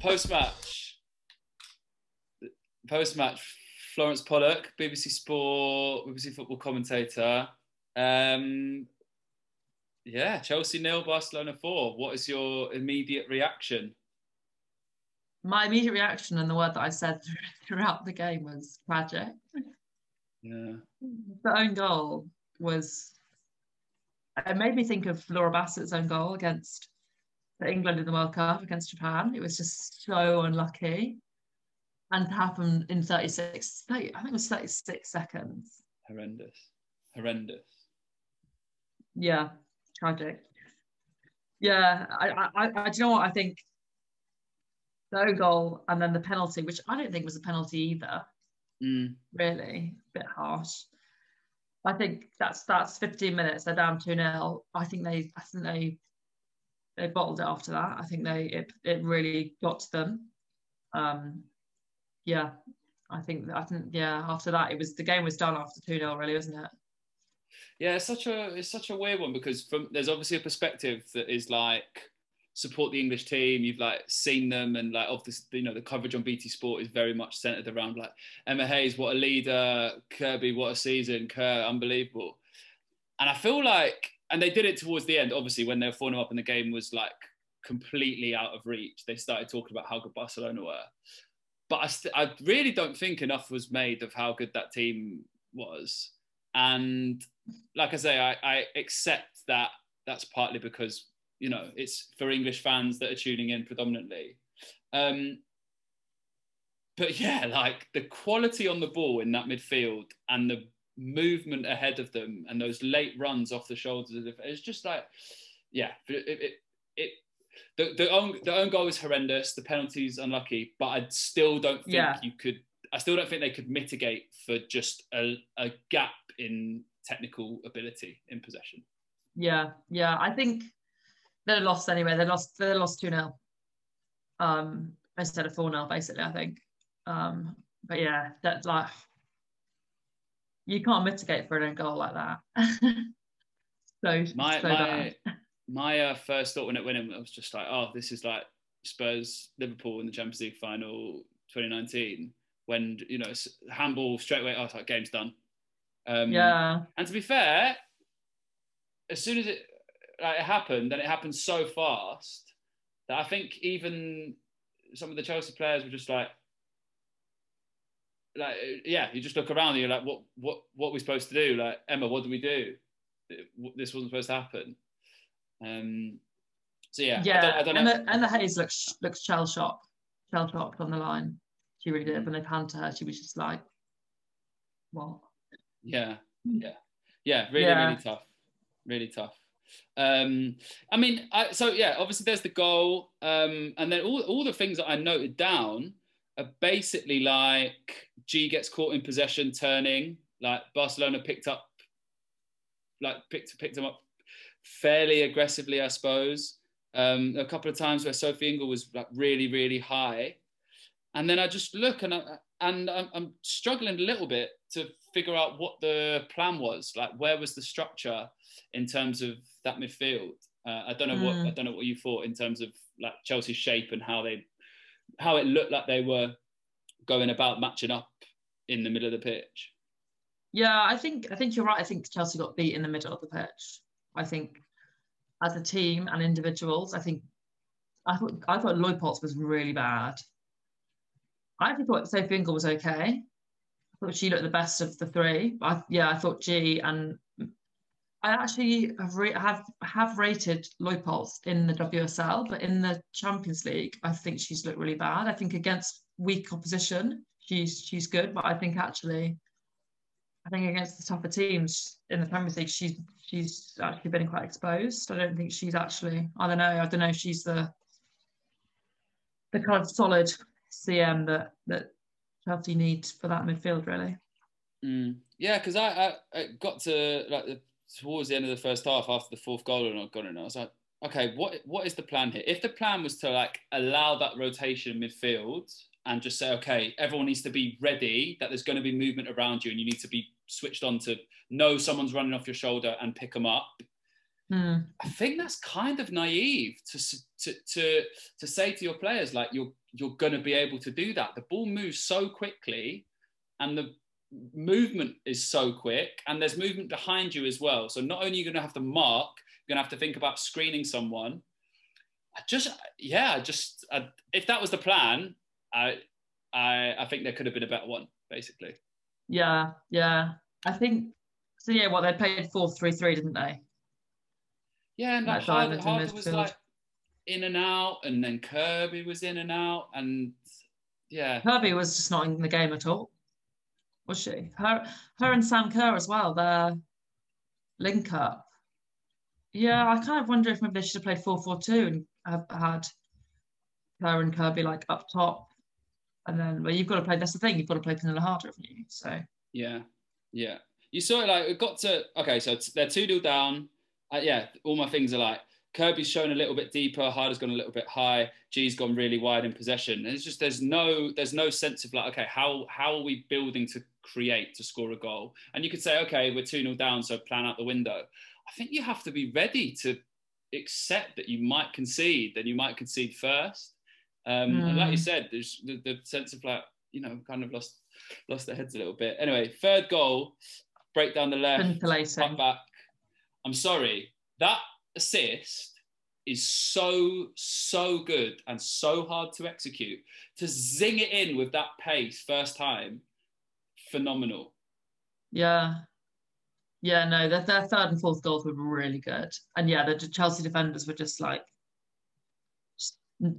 post match, post match, Florence Pollock, BBC Sport, BBC football commentator. Um, yeah, Chelsea nil, Barcelona four. What is your immediate reaction? My immediate reaction and the word that I said throughout the game was tragic. Yeah. The own goal was. It made me think of Laura Bassett's own goal against England in the World Cup against Japan. It was just so unlucky. And to happen in 36, 30, I think it was 36 seconds. Horrendous. Horrendous. Yeah, tragic. Yeah, I, I, I, do you know what I think? The own goal and then the penalty, which I don't think was a penalty either. Mm. Really, a bit harsh. I think that's that's 15 minutes. They're down 2 0. I think they I think they they bottled it after that. I think they it, it really got to them. Um, yeah, I think I think yeah. After that, it was the game was done after two 0 really, wasn't it? Yeah, it's such a it's such a weird one because from there's obviously a perspective that is like support the English team. You've like seen them, and like this, you know, the coverage on BT Sport is very much centered around like Emma Hayes, what a leader, Kirby, what a season, Kerr, unbelievable. And I feel like and they did it towards the end. Obviously, when they were 4 up and the game was like completely out of reach, they started talking about how good Barcelona were. But I, st- I really don't think enough was made of how good that team was. And like I say, I, I accept that that's partly because, you know, it's for English fans that are tuning in predominantly. Um, but yeah, like the quality on the ball in that midfield and the movement ahead of them and those late runs off the shoulders. It's just like, yeah, it, it, it the, the own the own goal is horrendous. The penalty's unlucky, but I still don't think yeah. you could. I still don't think they could mitigate for just a, a gap in technical ability in possession. Yeah, yeah. I think they're lost anyway. They lost. They lost two 0 um, instead of four 0 basically. I think. Um, but yeah, that's like you can't mitigate for an own goal like that. so my so my my uh, first thought when it went in, I was just like, oh, this is like Spurs Liverpool in the Champions League final 2019 when you know handball straight away. Oh, like game's done. Um, yeah. And to be fair, as soon as it like, it happened, then it happened so fast that I think even some of the Chelsea players were just like, like yeah, you just look around and you're like, what what what are we supposed to do? Like Emma, what do we do? This wasn't supposed to happen. Um, so yeah, yeah. I don't, I don't Emma, Emma Hayes looks looks shell shocked, shell shocked on the line. She really did. When they panned to her, she was just like, what? Yeah, yeah, yeah. Really, yeah. really tough. Really tough. Um, I mean, I, so yeah, obviously there's the goal, um, and then all all the things that I noted down are basically like Ji gets caught in possession, turning. Like Barcelona picked up, like picked picked him up fairly aggressively, I suppose. Um, a couple of times where Sophie Ingle was like really, really high, and then I just look and I, and I'm, I'm struggling a little bit to figure out what the plan was. Like, where was the structure in terms of that midfield? Uh, I don't know mm. what I don't know what you thought in terms of like Chelsea's shape and how they how it looked like they were going about matching up in the middle of the pitch. Yeah, I think I think you're right. I think Chelsea got beat in the middle of the pitch. I think as a team and individuals, I think I thought I thought Leupolz was really bad. I actually thought Sophie Ingle was okay. I thought she looked the best of the three. I, yeah, I thought Ji and I actually have, re- have have rated Leupolz in the WSL, but in the Champions League, I think she's looked really bad. I think against weak opposition, she's she's good, but I think actually, I think against the tougher teams in the Premier League, she's she's actually been quite exposed. I don't think she's actually. I don't know. I don't know if she's the the kind of solid CM that that Chelsea need for that midfield, really. Mm. Yeah, because I, I, I got to like the towards the end of the first half after the fourth goal and not gone in, I was like, okay, what what is the plan here? If the plan was to like allow that rotation midfield and just say, okay, everyone needs to be ready that there's going to be movement around you and you need to be switched on to know someone's running off your shoulder and pick them up. Mm. I think that's kind of naive to to to to say to your players like you're you're going to be able to do that. The ball moves so quickly, and the movement is so quick, and there's movement behind you as well. So not only are you going to have to mark, you're going to have to think about screening someone. I just yeah, I just I, if that was the plan, I I I think there could have been a better one basically. Yeah, yeah. I think so. Yeah, what they played four three three, didn't they? Yeah, and like, Harder, Harder was like in and out, and then Kirby was in and out, and yeah, Kirby was just not in the game at all, was she? Her, her and Sam Kerr as well. Their link up. Yeah, I kind of wonder if maybe they should have played four four two and have had Kerr and Kirby like up top, and then well, you've got to play. That's the thing. You've got to play Pernille Harder, haven't you? So yeah, yeah. You saw it like it got to okay, so they're two 0 down. Uh, yeah, all my things are like Kirby's shown a little bit deeper, Harder's gone a little bit high, Ji's gone really wide in possession. And it's just there's no there's no sense of like okay, how how are we building to create to score a goal? And you could say okay, we're two 0 down, so plan out the window. I think you have to be ready to accept that you might concede, then you might concede first. Um, And like you Mm. said, there's the, the sense of like you know kind of lost lost their heads a little bit. Anyway, third goal, break down the left, cut back. I'm sorry, that assist is so so good and so hard to execute. To zing it in with that pace first time, phenomenal. Yeah. Yeah, no, their, their third and fourth goals were really good. And yeah, the Chelsea defenders were just like just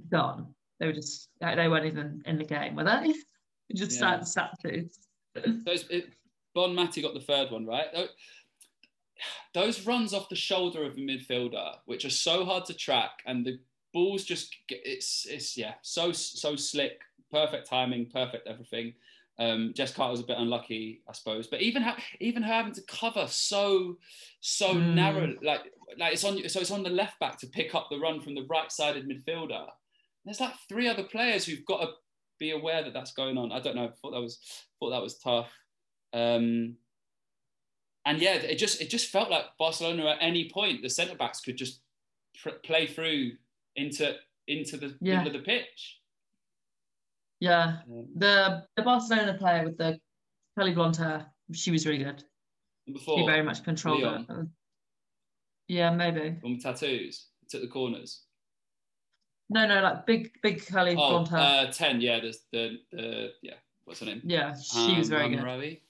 done. They were just they weren't even in the game, were they? just Yeah. sat statues. Those it, Bonmatí got the third one right. Oh, Tho- Those runs off the shoulder of a midfielder, which are so hard to track, and the balls just get, it's it's yeah so so slick, perfect timing, perfect everything. Um, Jess Carter was a bit unlucky, I suppose, but even ha- even her having to cover so so Mm. narrow, like like it's on so it's on the left back to pick up the run from the right sided midfielder. There's like three other players who've got to be aware that that's going on. I don't know. I thought that was thought that was tough. Um, and yeah, it just it just felt like Barcelona at any point the centre backs could just pr- play through into into the Yeah. middle of the pitch. Yeah. Um, The the Barcelona player with the curly blonde hair, she was really good. and She very much controlled Leon. it. Yeah, maybe. on tattoos, took the corners. No, no, like big, big curly Oh, blonde hair. uh, ten. Yeah, there's the the yeah. What's her name? yeah, she was Um, very good.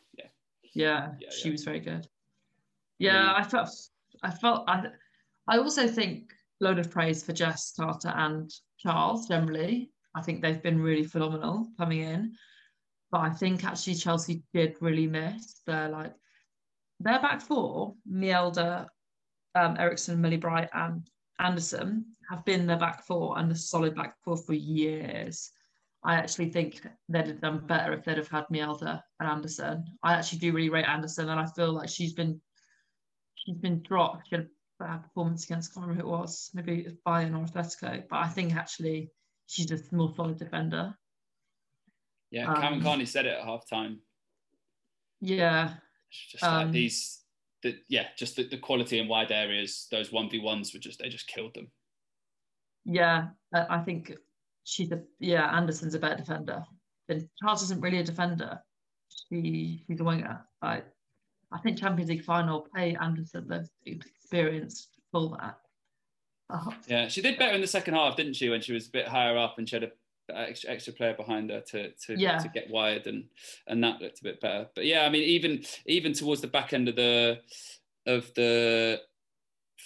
Yeah. She yeah. was very good. Yeah. I felt, I felt, I, I also think load of praise for Jess Carter and Charles generally. I think they've been really phenomenal coming in, but I think actually Chelsea did really miss their like their back four. Mjelde, um, Eriksson, Millie Bright, and Andersson have been their back four and a solid back four for years. I actually think they'd have done better if they'd have had Mjelde and Andersson. I actually do really rate Andersson, and I feel like she's been she's been dropped. She had a bad performance against I can't remember who it was, maybe it was Bayern or Atletico. But I think actually she's a more solid defender. Yeah, Cameron Um, Carney said it at half time. Yeah, It's just like Um, these, the, yeah, just the, the quality in wide areas. Those one v ones were just they just killed them. yeah. I think she's a yeah. Andersson's a better defender. Then Charles isn't really a defender. She she's a winger. Like I think Champions League final play Andersson the experienced that. Oh, Yeah, she did better in the second half, didn't she? When she was a bit higher up and she had a extra, extra player behind her to to, Yeah. to get wired and and that looked a bit better. But yeah, I mean, even even towards the back end of the of the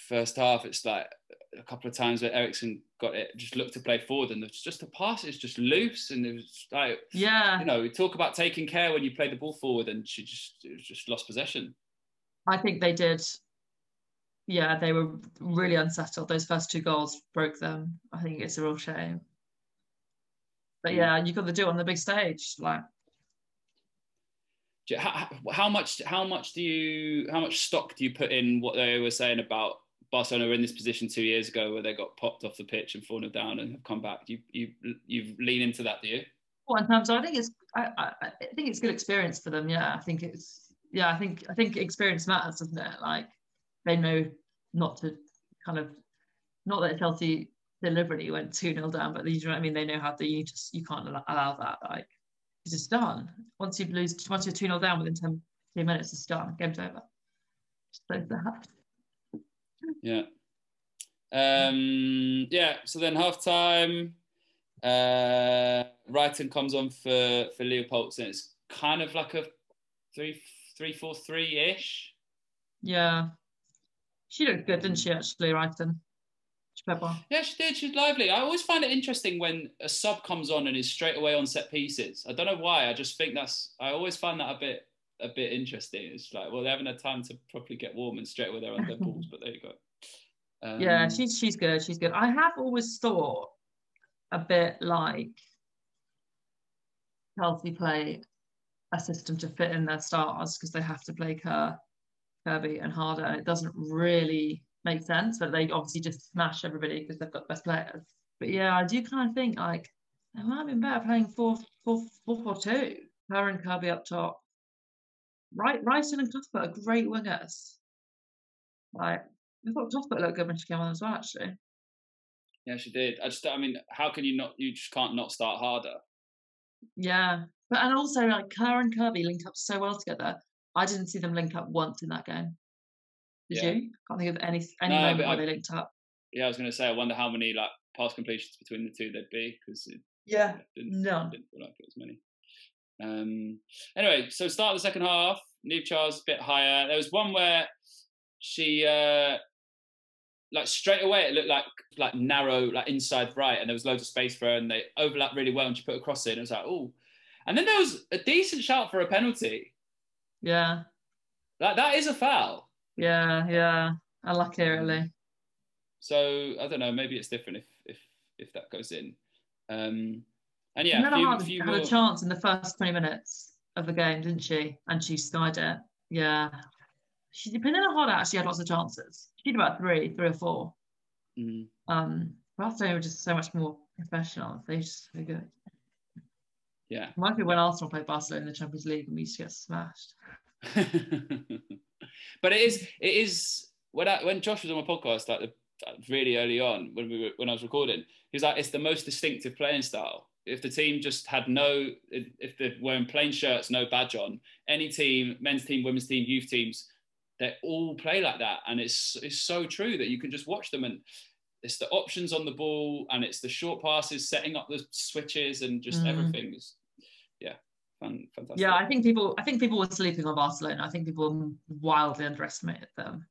first half, it's like a couple of times where Eriksson got it, just looked to play forward, and it's just the pass is just loose, and it was like yeah, you know, we talk about taking care when you play the ball forward, and she just just lost possession. I think they did. Yeah, they were really unsettled. Those first two goals broke them. I think it's a real shame. But Mm. yeah, you got to do it on the big stage. Like, How, how much how much do you how much stock do you put in what they were saying about Barcelona were in this position two years ago where they got popped off the pitch and fallen down and have come back? You you you lean into that, do you? well, in terms of, I think it's, I, I, I think it's good experience for them. Yeah, I think it's, yeah, I think, I think experience matters, doesn't it? Like, they know not to kind of not that Chelsea deliberately went 2 0 down, but you know what I mean? They know how to, you just, you can't allow that. Like, it's just done. Once you lose, once you're 2 0 down within 10, 10 minutes, it's done. Game's over. So that. Yeah. Um, yeah, so then half time, uh, Reiten comes on for, for Leopoldson. It's kind of like a three, three, four, three ish. Yeah. She looked good, didn't she, actually, Reiten? Yeah, she did. She's lively. I always find it interesting when a sub comes on and is straight away on set pieces. I don't know why. I just think that's. I always find that a bit a bit interesting. It's like, well, they haven't had time to properly get warm and straight away they're on their balls. But there you go. Um, yeah, she's she's good. She's good. I have always thought a bit like Chelsea play a system to fit in their stars because they have to play Kerr, Kirby, and Harder, and it doesn't really make sense. But they obviously just smash everybody because they've got the best players. But yeah, I do kind of think like it might have been better playing four four four four two. Kerr and Kirby up top. Right, Reiten and Cuthbert are great wingers. Like I thought Cuthbert looked good when she came on as well, actually. Yeah, she did. I just, I mean, how can you not? You just can't not start Harder. Yeah, but and also like Kerr and Kirby link up so well together. I didn't see them link up once in that game. Did yeah. you? Can't think of any any no, moment where I, they linked up. Yeah, I was going to say. I wonder how many like pass completions between the two there'd be because yeah, didn't, no, didn't feel like it was many. Um. Anyway, so start the second half. Niamh Charles a bit higher. There was one where she uh like straight away it looked like like narrow like inside right and there was loads of space for her and they overlapped really well and she put a cross in it was like oh and then there was a decent shout for a penalty yeah that that is a foul yeah yeah unlucky really so i don't know maybe it's different if if if that goes in um and yeah few, few had, had a chance in the first 20 minutes of the game didn't she and she skied it yeah she Pernille Harder actually had lots of chances. She had about three, three or four. Mm. Um, Barcelona were just so much more professional. They just so good. Yeah. Might be when Arsenal played Barcelona in the Champions League and we used to get smashed. but it is it is when I, when Josh was on my podcast like the, really early on when we were when I was recording, he was like it's the most distinctive playing style. If the team just had no, if they're wearing plain shirts, no badge on, any team, men's team, women's team, youth teams, they all play like that, and it's it's so true that you can just watch them and it's the options on the ball and it's the short passes, setting up the switches, and just mm. everything is yeah, fun, fantastic. Yeah, I think people I think people were sleeping on Barcelona. I think people wildly underestimated them.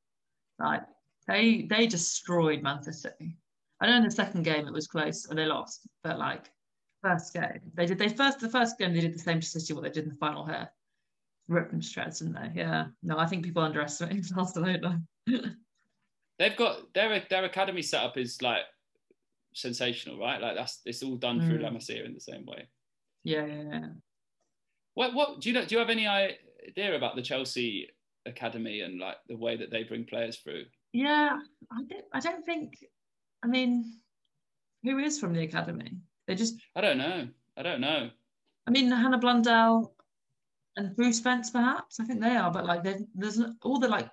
Like they they destroyed Manchester City. I know in the second game it was close and they lost, but like first game they did they first the first game they did the same to City what they did in the final here ripped them shreds, didn't they? Yeah. No, I think people underestimate Barcelona. They've got their their academy setup is like sensational, right? Like that's it's all done mm. through La Masia in the same way. Yeah, yeah, yeah. What what do you know? Do you have any idea about the Chelsea academy and like the way that they bring players through? Yeah, I don't. I don't think. I mean, who is from the academy? They just. I don't know. I don't know. I mean, Hannah Blundell, and Bruce Spence, perhaps. I think they are, but like there's all the like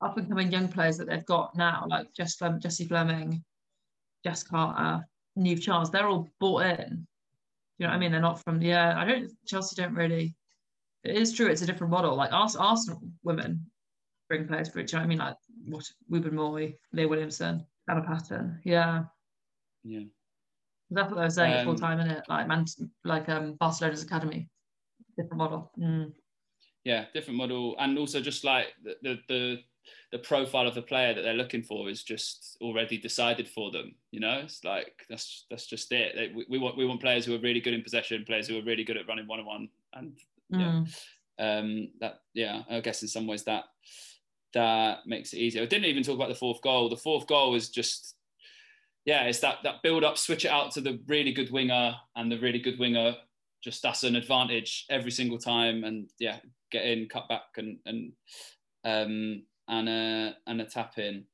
up and coming young players that they've got now, like Jess Flem- Jessie Fleming, Jess Carter, Niamh Charles. They're all bought in. You know what I mean? They're not from yeah. Uh, I don't. Chelsea don't really. It is true. It's a different model. Like Arsenal women bring players for it. You know what I mean? Like what Wubben-Moy, Leah Williamson, Anna Patten. Yeah. Yeah. That's what they were saying um, full time in it, like Man, like um Barcelona's academy different model. Mm. Yeah, different model, and also just like the, the, the the profile of the player that they're looking for is just already decided for them. You know, it's like that's that's just it. They, we, we, want we want players who are really good in possession, players who are really good at running one on one, and yeah, mm. um, that yeah, I guess in some ways that that makes it easier. I didn't even talk about the fourth goal. The fourth goal is just yeah, it's that that build up, switch it out to the really good winger, and the really good winger just that's an advantage every single time. And yeah, get in, cut back, and and um, and a and a tap in.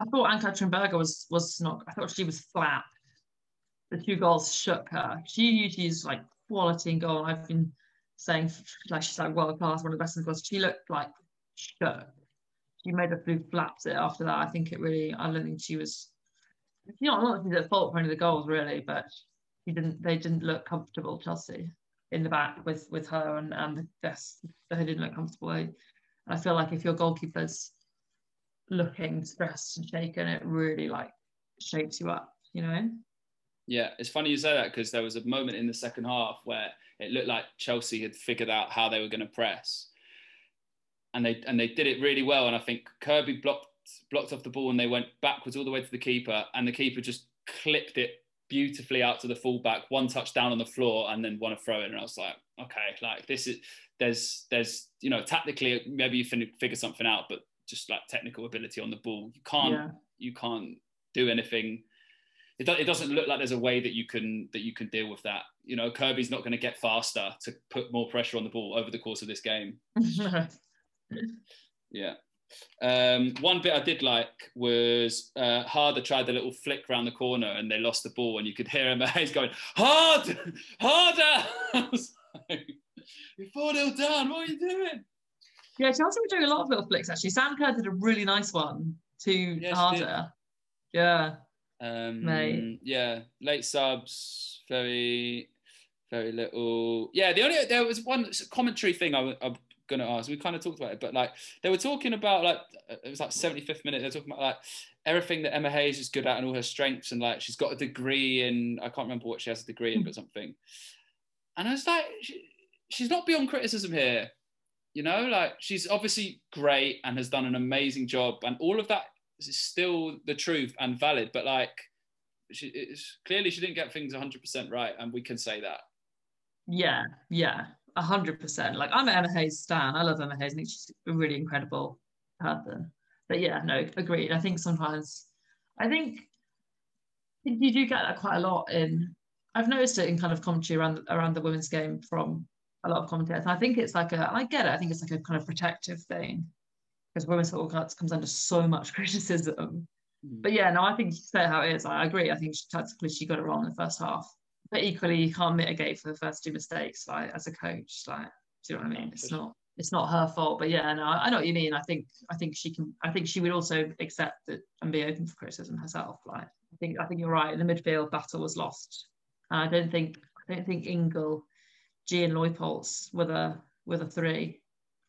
I thought Ann-Katrin Berger was was not. I thought she was flat. The two goals shook her. She usually is like quality and goal. I've been saying like she's like world class, one of the best in the world. She looked like shook. she made a few flaps it after that. I think it really. I don't think she was. You know, not she's at fault for any of the goals really, but she didn't. They didn't look comfortable. Chelsea in the back with with her and and the. They didn't look comfortable. And I feel like if your goalkeeper's looking stressed and shaken, it really like shapes you up. You know. Yeah, it's funny you say that because there was a moment in the second half where it looked like Chelsea had figured out how they were going to press, and they and they did it really well. And I think Kirby blocked blocked off the ball and they went backwards all the way to the keeper, and the keeper just clipped it beautifully out to the fullback, one touch down on the floor, and then one throw in. And I was like, okay, like this is there's there's you know tactically maybe you figure something out, but just like technical ability on the ball, you can't yeah. you can't do anything it, do, it doesn't look like there's a way that you can that you can deal with that. You know, Kirby's not going to get faster to put more pressure on the ball over the course of this game. yeah. Um, one bit I did like was uh, Harder tried the little flick around the corner and they lost the ball, and you could hear him Hayes going, Hard, harder. You're 4 0 down. What are you doing? Yeah, Chelsea were doing a lot of little flicks actually. Sam Kerr did a really nice one to yes, Harder. Yeah. Um, Mate. Yeah, late subs, very, very little. Yeah, the only there was one commentary thing I, am gonna ask. We kind of talked about it, but like they were talking about like it was like 75th minute. They're talking about like everything that Emma Hayes is good at and all her strengths, and like she's got a degree in I can't remember what she has a degree in, hmm. but something. And I was like, she, she's not beyond criticism here. You know, like she's obviously great and has done an amazing job, and all of that is still the truth and valid. But like, she, clearly she didn't get things 100% right, and we can say that. Yeah, yeah, 100%. Like, I'm an Emma Hayes stan. I love Emma Hayes. I think she's a really incredible person. But yeah, no, agreed. I think sometimes, I think you do get that quite a lot in. I've noticed it in kind of commentary around around the women's game from a lot of commentators. And I think it's like a, I get it. I think it's like a kind of protective thing because women's football comes under so much criticism. Mm. But yeah, no, I think you say how it is. I agree. I think she, tactically she got it wrong in the first half. But equally, you can't mitigate for the first two mistakes. Like as a coach, like do you know what I mean? It's not it's not her fault. But yeah, no, I know what you mean. I think I think she can. I think she would also accept it and be open for criticism herself. Like I think I think you're right. The midfield battle was lost. I don't think I don't think Ingle, Ji and Leupolz were the were the three.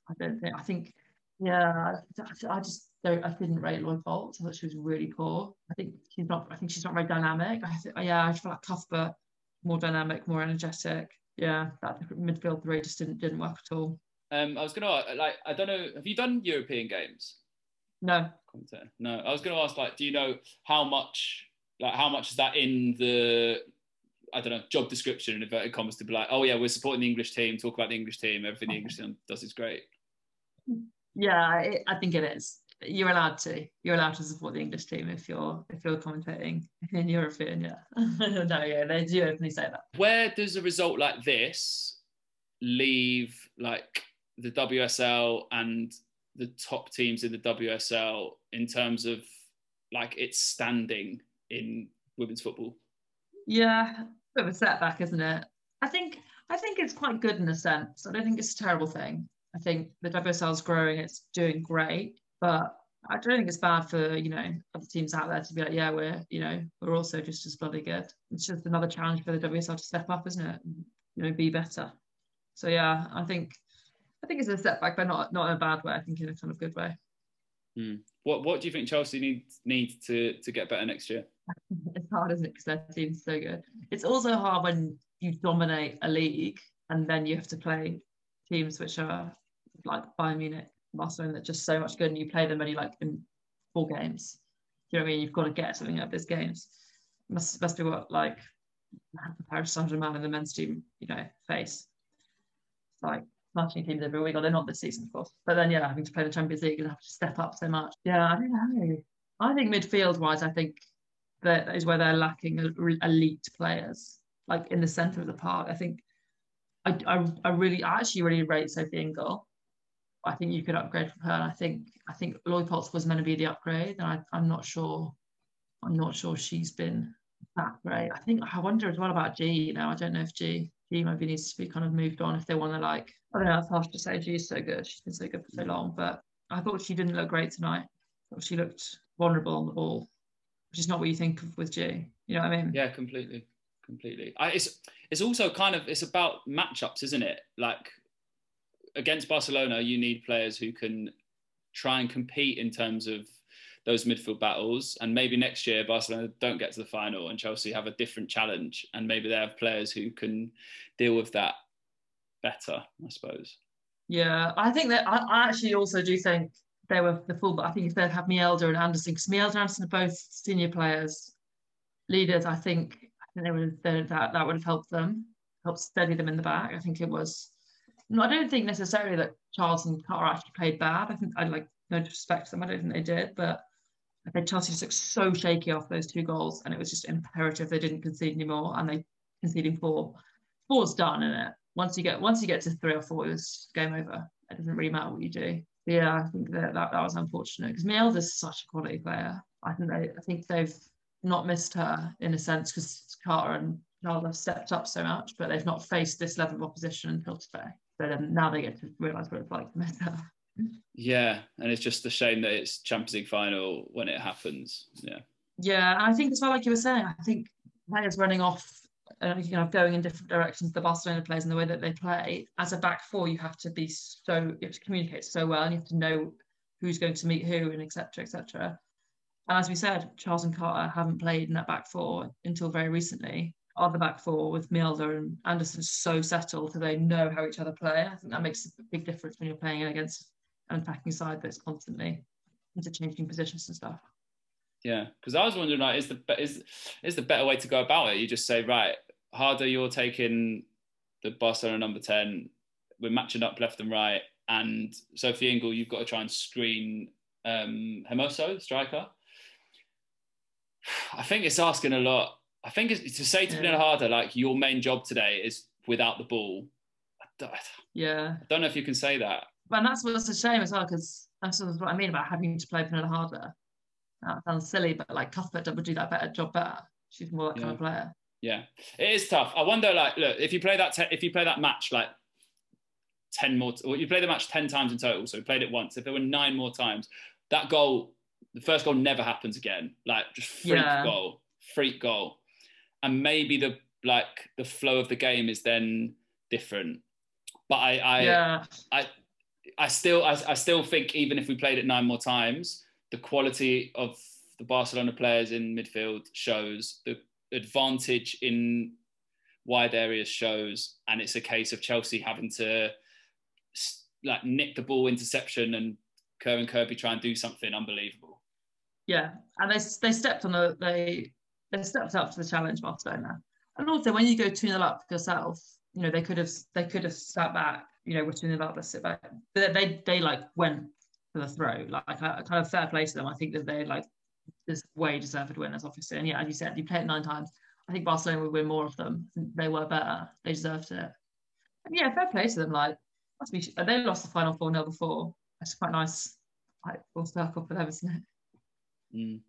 I don't think. I think yeah, I just don't. I didn't rate Leupolz. I thought she was really poor. I think she's not. I think she's not very dynamic. I think, yeah, I feel like Cuthbert more dynamic, more energetic. Yeah, that midfield three just didn't didn't work at all. Um, I was gonna like. I don't know. Have you done European games? No. No. I was gonna ask like, do you know how much like how much is that in the I don't know job description in inverted commas to be like, oh yeah, we're supporting the English team. Talk about the English team. Everything the English team does is great. Yeah, it, I think it is. You're allowed to. You're allowed to support the English team if you're if you're commentating in European. Yeah, no, yeah, they do openly say that. Where does a result like this leave like the WSL and the top teams in the WSL in terms of like its standing in women's football? Yeah, bit of a setback, isn't it? I think I think it's quite good in a sense. I don't think it's a terrible thing. I think the WSL is growing, it's doing great, but I don't think it's bad for you know other teams out there to be like, yeah, we're you know we're also just as bloody good. It's just another challenge for the WSL to step up, isn't it? You know, be better. So yeah, I think I think it's a setback, but not not in a bad way. I think in a kind of good way. Mm. What What do you think Chelsea needs need to to get better next year? it's hard, isn't it? Because their team's so good. It's also hard when you dominate a league and then you have to play teams which are like Bayern Munich, Barcelona that's just so much good, and you play them only like in four games. Do you know what I mean? You've got to get something out of these games. Must must be what like the Paris Saint Germain and the men's team, you know, face. Like smashing teams every week. Or they're not this season, of course. But then, yeah, having to play the Champions League and have to step up so much. Yeah, I don't know. I think midfield wise, I think that is where they're lacking elite players, like in the centre of the park. I think I, I, I really, I actually really rate Sophie Ingle. I think you could upgrade from her. And I think I think Leupolz was meant to be the upgrade, and I, I'm not sure. I'm not sure she's been that great. I think I wonder as well about Ji. You know, I don't know if G Ji maybe needs to be kind of moved on if they want to like. I don't know. It's harsh to say Ji's so good. She's been so good for so mm. long, but I thought she didn't look great tonight. I thought she looked vulnerable on the ball, which is not what you think of with Ji. You know what I mean? Yeah, completely, completely. I, it's it's also kind of it's about matchups, isn't it? Like against Barcelona, you need players who can try and compete in terms of those midfield battles. And maybe next year Barcelona don't get to the final and Chelsea have a different challenge, and maybe they have players who can deal with that better. I suppose. Yeah, I think that I, actually also do think they were the full. But I think if they'd have Mjelde and Andersson, because Mjelde and Andersson are both senior players, leaders. I think I think they would have, that that would have helped them, helped steady them in the back. I think it was. I don't think necessarily that Charles and Carter actually played bad. I think I like no disrespect to them. I don't think they did, but I think Chelsea just looked so shaky off those two goals, and it was just imperative they didn't concede anymore, and they conceding four. Four's done, in it? Once you get once you get to three or four, it's game over. It doesn't really matter what you do. But yeah, I think that that, that was unfortunate because Mjelde is such a quality player. I think they I think they've not missed her in a sense because Carter and Charles have stepped up so much, but they've not faced this level of opposition until today. But um, now they get to realise what it's like to miss her. Yeah, and it's just a shame that it's Champions League final when it happens. Yeah. Yeah, and I think as well, like you were saying, I think players running off and kind of going in different directions. The Barcelona players and the way that they play. As a back four, you have to be so you have to communicate so well, and you have to know who's going to meet who, and etc. etc. And as we said, Charles and Carter haven't played in that back four until very recently. Are the back four with Mjelde and Andersson so settled so they know how each other play? I think that makes a big difference when you're playing against an attacking side that's constantly interchanging positions and stuff. Yeah, because I was wondering, like, is the is is the better way to go about it? You just say, right, Harder, you're taking the Barcelona number ten. We're matching up left and right, and Sophie Ingle, you've got to try and screen um, Hermoso, the striker. I think it's asking a lot. I think it's, to say to yeah. Harder, like your main job today is without the ball. I yeah, I don't know if you can say that. But that's what's a shame as well, because that's what I mean about having to play Pernille Harder. That sounds silly, but like Cuthbert would do that better job better. She's more that yeah. kind of player. Yeah, it is tough. I wonder, like, look, if you play that, te- if you play that match like ten more, t- or you play the match ten times in total, so we played it once. If there were nine more times, that goal, the first goal never happens again. Like, just freak yeah. goal, freak goal, and maybe the like the flow of the game is then different. But I, I, yeah. I, I still, I, I still think even if we played it nine more times, the quality of the Barcelona players in midfield shows the advantage in wide areas shows, and it's a case of Chelsea having to like nick the ball interception and Kerr and Kirby try and do something unbelievable. Yeah, and they they stepped on a they they stepped up to the challenge, Barcelona. And also, when you go two 0 up yourself, you know they could have they could have sat back. You know, we're two 0 up, let's sit back. But they they like went for the throw. Like kind of fair play to them. I think that they like this way deserved winners, obviously. And yeah, as you said, you played it nine times. I think Barcelona would win more of them. They were better. They deserved it. And yeah, fair play to them. Like must be they lost the final four 0 before. That's quite nice. Like full circle for them, isn't it? Mm.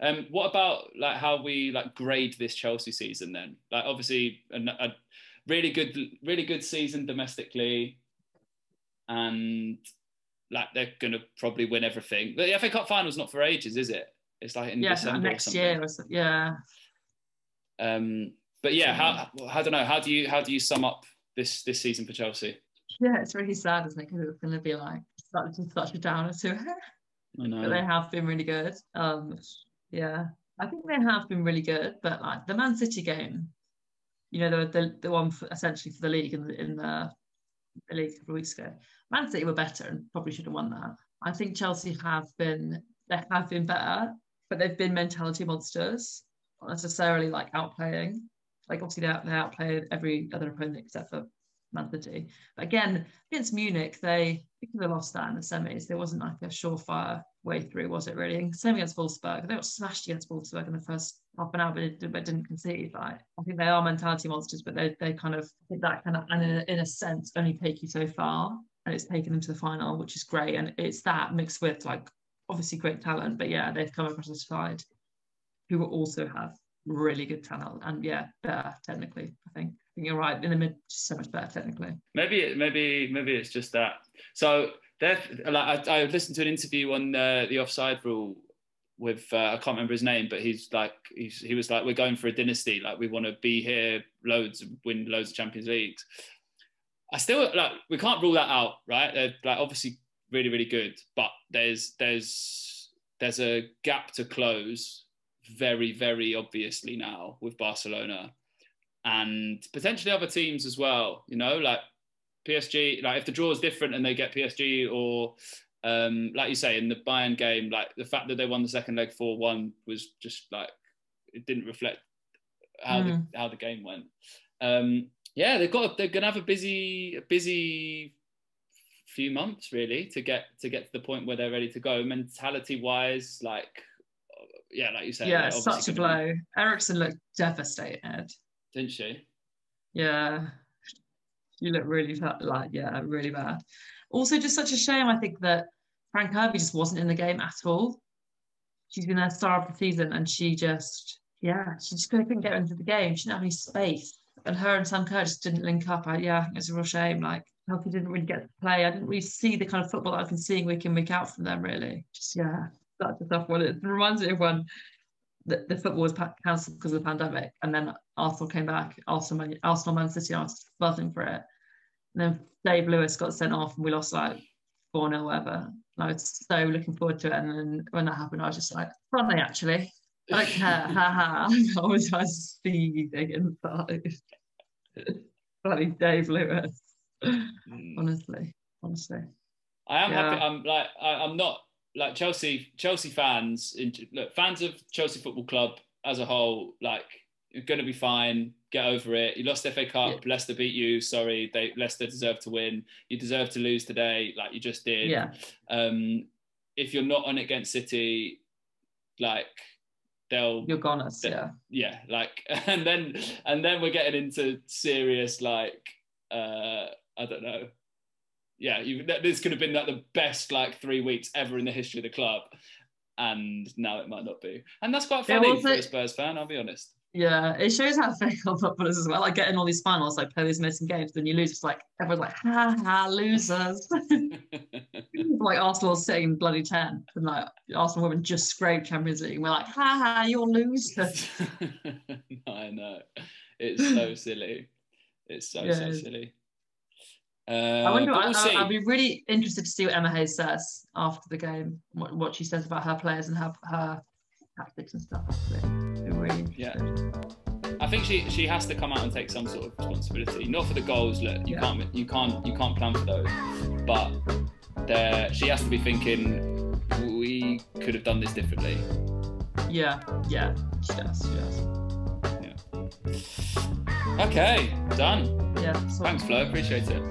Um, what about like how we like grade this Chelsea season then? Like obviously a, a really good, really good season domestically, and like they're going to probably win everything. But the FA Cup final's not for ages, is it? It's like in yeah, December next year. yeah. Um, but yeah, how I don't know. How do you how do you sum up this this season for Chelsea? Yeah, it's really sad, isn't it? Because it's going to be like such, such a downer to it. I know. But they have been really good. Um, yeah, I think they have been really good. But like the Man City game, you know, the the, the one for, essentially for the league in the, in the, the league a couple of weeks ago. Man City were better and probably should have won that. I think Chelsea have been they have been better, but they've been mentality monsters, not necessarily like outplaying. Like obviously they, out, they outplayed every other opponent except for Man City. But again, against Munich, they because they lost that in the semis, there wasn't like a surefire way through, was it really? Same against Wolfsburg. They got smashed against Wolfsburg in the first half an hour, but, it, but didn't concede. Like I think they are mentality monsters, but they they kind of that kind of and in a, in a sense only take you so far and it's taken them to the final, which is great. And it's that mixed with like obviously great talent, but yeah, they've come across a side who also have really good talent and yeah, better technically. I think. I think you're right. In the mid, so much better technically. Maybe maybe maybe it's just that. So like I, I listened to an interview on uh, the offside rule with uh, I can't remember his name, but he's like he's, he was like we're going for a dynasty, like we want to be here loads, win loads of Champions Leagues. I still like we can't rule that out, right? They're like obviously really really good, but there's there's there's a gap to close very very obviously now with Barcelona and potentially other teams as well. You know, like PSG. Like if the draw is different and they get PSG or um, like you say in the Bayern game, like the fact that they won the second leg four one was just like it didn't reflect how mm. the how the game went. Um, yeah, they've got they're gonna have a busy a busy few months really to get to get to the point where they're ready to go. Mentality wise, like yeah, like you said, yeah, such a blow. Be... Eriksson looked devastated, didn't she? Yeah, you look really like yeah, really bad. Also, just such a shame. I think that Fran Kirby just wasn't in the game at all. She's been a star of the season, and she just yeah, she just couldn't get into the game. She didn't have any space, and her and Sam Kerr just didn't link up. I, yeah, it's a real shame. Like Healthy didn't really get to play. I didn't really see the kind of football I've been seeing week in week out from them. Really, just yeah, that's a tough one. It reminds me of when the, the football was cancelled because of the pandemic, and then Arsenal came back. Arsenal, Arsenal, Man City, I was buzzing for it. And then David Luiz got sent off, and we lost like four 0 whatever. And I was so looking forward to it. And then when that happened, I was just like, funny actually. I don't care, ha ha. I was just seething inside. Bloody David Luiz. Mm. honestly, honestly. I am yeah. happy. I'm like, I, am not like Chelsea. Chelsea fans, look, fans of Chelsea Football Club as a whole, like, you're going to be fine. Get over it. You lost FA Cup. Yeah. Leicester beat you. Sorry, they Leicester deserve to win. You deserve to lose today, like you just did. Yeah. Um, if you're not on against City, like they'll you're gonna yeah yeah like and then and then we're getting into serious like uh I don't know yeah you, this could have been like the best like three weeks ever in the history of the club and now it might not be and that's quite funny for a Spurs fan I'll be honest yeah, it shows how fickle footballers as well. Like getting all these finals, like play these amazing games, then you lose. It's like everyone's like, ha ha, losers. like Arsenal sitting bloody ten, and like Arsenal women just scraped Champions League. And we're like, ha ha, you're losers. I know, it's so silly. It's so yeah. so silly. Uh, I wonder. We'll I, would be really interested to see what Emma Hayes says after the game. What, what she says about her players and her her tactics and stuff. Really yeah. I think she she has to come out and take some sort of responsibility. Not for the goals. Look, you yeah. can't you can't you can't plan for those. But there, she has to be thinking we could have done this differently. Yeah, yeah, she does. She does. Yeah. Okay, done. Yeah. Thanks, Flo. Appreciate it.